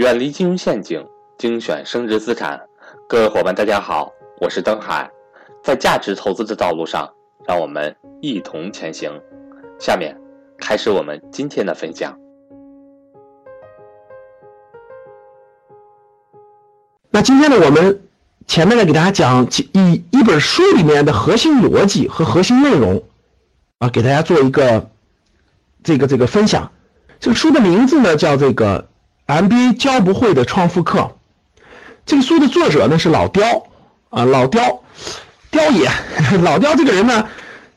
远离金融陷阱，精选升值资产。各位伙伴，大家好，我是登海。在价值投资的道路上，让我们一同前行。下面开始我们今天的分享。那今天呢，我们前面呢给大家讲一一本书里面的核心逻辑和核心内容啊，给大家做一个这个这个分享。这个书的名字呢叫这个 MBA 教不会的创富课。这个书的作者呢是老刁啊，老刁，刁爷，老刁这个人呢，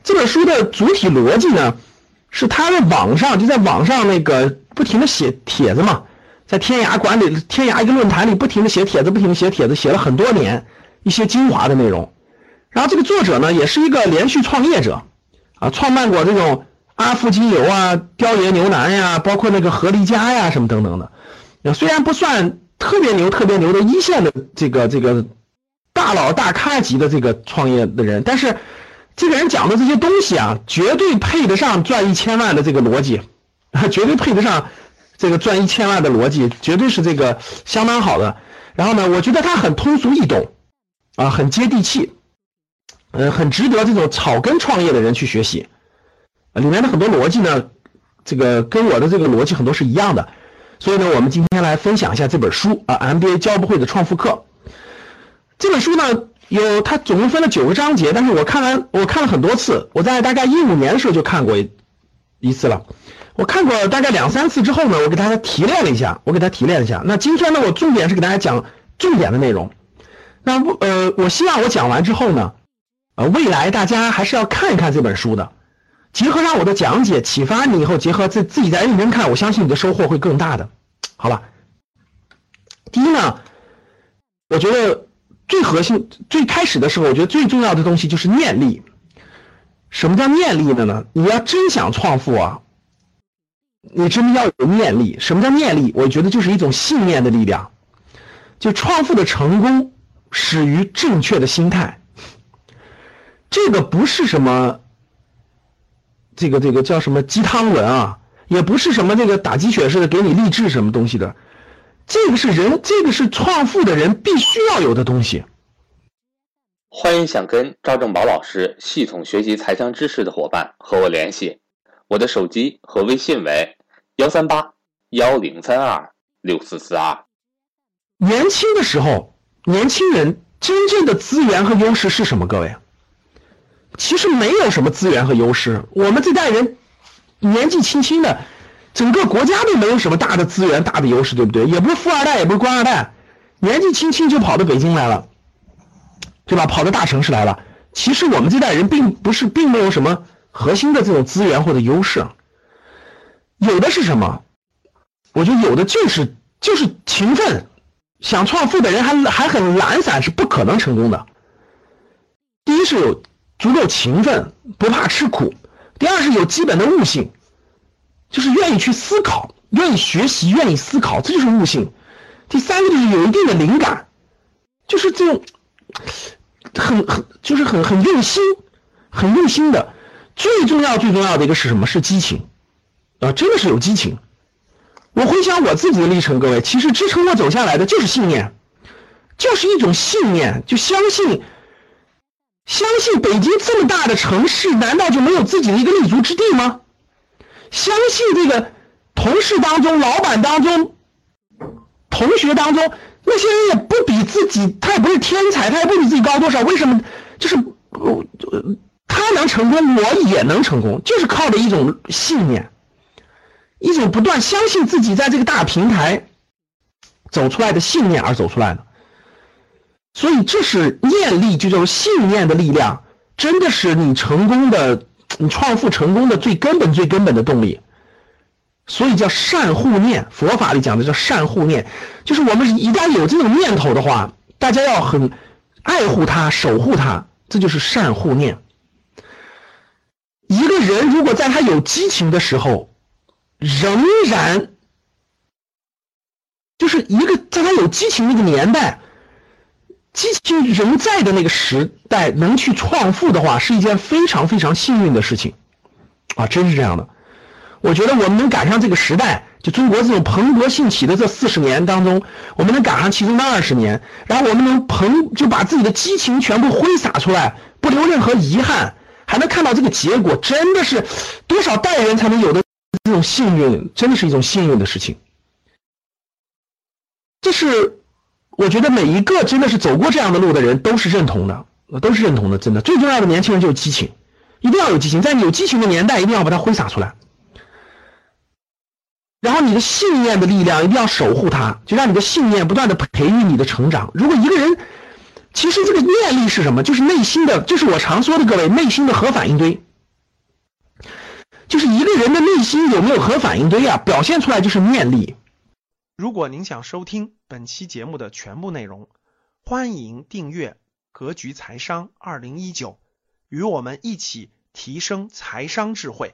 这本书的主体逻辑呢是他在网上就在网上那个不停的写帖子嘛，在天涯管理天涯一个论坛里不停的写帖子，不停的写帖子，写了很多年一些精华的内容。然后这个作者呢也是一个连续创业者啊，创办过这种。阿富精油啊，雕爷牛腩呀，包括那个合力家呀，什么等等的，虽然不算特别牛、特别牛的一线的这个这个大佬大咖级的这个创业的人，但是这个人讲的这些东西啊，绝对配得上赚一千万的这个逻辑，绝对配得上这个赚一千万的逻辑，绝对是这个相当好的。然后呢，我觉得他很通俗易懂，啊，很接地气，嗯，很值得这种草根创业的人去学习。里面的很多逻辑呢，这个跟我的这个逻辑很多是一样的，所以呢，我们今天来分享一下这本书啊，MBA 教不会的创富课。这本书呢，有它总共分了九个章节，但是我看完我看了很多次，我在大概一五年的时候就看过一次了。我看过大概两三次之后呢，我给大家提炼了一下，我给大家提炼一下。那今天呢，我重点是给大家讲重点的内容。那呃，我希望我讲完之后呢，呃，未来大家还是要看一看这本书的。结合上我的讲解，启发你以后，结合自自己再认真看，我相信你的收获会更大的。好了，第一呢，我觉得最核心、最开始的时候，我觉得最重要的东西就是念力。什么叫念力的呢？你要真想创富啊，你真的要有念力。什么叫念力？我觉得就是一种信念的力量。就创富的成功始于正确的心态。这个不是什么。这个这个叫什么鸡汤文啊？也不是什么这个打鸡血似的给你励志什么东西的，这个是人，这个是创富的人必须要有的东西。欢迎想跟赵正宝老师系统学习财商知识的伙伴和我联系，我的手机和微信为幺三八幺零三二六四四二。年轻的时候，年轻人真正的资源和优势是什么？各位？其实没有什么资源和优势，我们这代人年纪轻轻的，整个国家都没有什么大的资源、大的优势，对不对？也不是富二代，也不是官二代，年纪轻轻就跑到北京来了，对吧？跑到大城市来了。其实我们这代人并不是，并没有什么核心的这种资源或者优势，有的是什么？我觉得有的就是就是勤奋，想创富的人还还很懒散，是不可能成功的。第一是有。足够勤奋，不怕吃苦。第二是有基本的悟性，就是愿意去思考，愿意学习，愿意思考，这就是悟性。第三个就是有一定的灵感，就是这种很很就是很很用心，很用心的。最重要最重要的一个是什么？是激情啊，真的是有激情。我回想我自己的历程，各位，其实支撑我走下来的就是信念，就是一种信念，就相信。相信北京这么大的城市，难道就没有自己的一个立足之地吗？相信这个同事当中、老板当中、同学当中，那些人也不比自己，他也不是天才，他也不比自己高多少。为什么？就是他能成功，我也能成功，就是靠着一种信念，一种不断相信自己在这个大平台走出来的信念而走出来的。所以这是念力，就叫信念的力量，真的是你成功的、你创富成功的最根本、最根本的动力。所以叫善护念，佛法里讲的叫善护念，就是我们一旦有这种念头的话，大家要很爱护它、守护它，这就是善护念。一个人如果在他有激情的时候，仍然就是一个在他有激情那个年代。激情仍在的那个时代，能去创富的话，是一件非常非常幸运的事情，啊，真是这样的。我觉得我们能赶上这个时代，就中国这种蓬勃兴起的这四十年当中，我们能赶上其中的二十年，然后我们能蓬就把自己的激情全部挥洒出来，不留任何遗憾，还能看到这个结果，真的是多少代人才能有的这种幸运，真的是一种幸运的事情。这是我觉得每一个真的是走过这样的路的人都是认同的，都是认同的。真的，最重要的年轻人就是激情，一定要有激情，在你有激情的年代，一定要把它挥洒出来。然后你的信念的力量一定要守护它，就让你的信念不断的培育你的成长。如果一个人，其实这个念力是什么？就是内心的，就是我常说的各位内心的核反应堆。就是一个人的内心有没有核反应堆啊？表现出来就是念力。如果您想收听本期节目的全部内容，欢迎订阅《格局财商二零一九》，与我们一起提升财商智慧。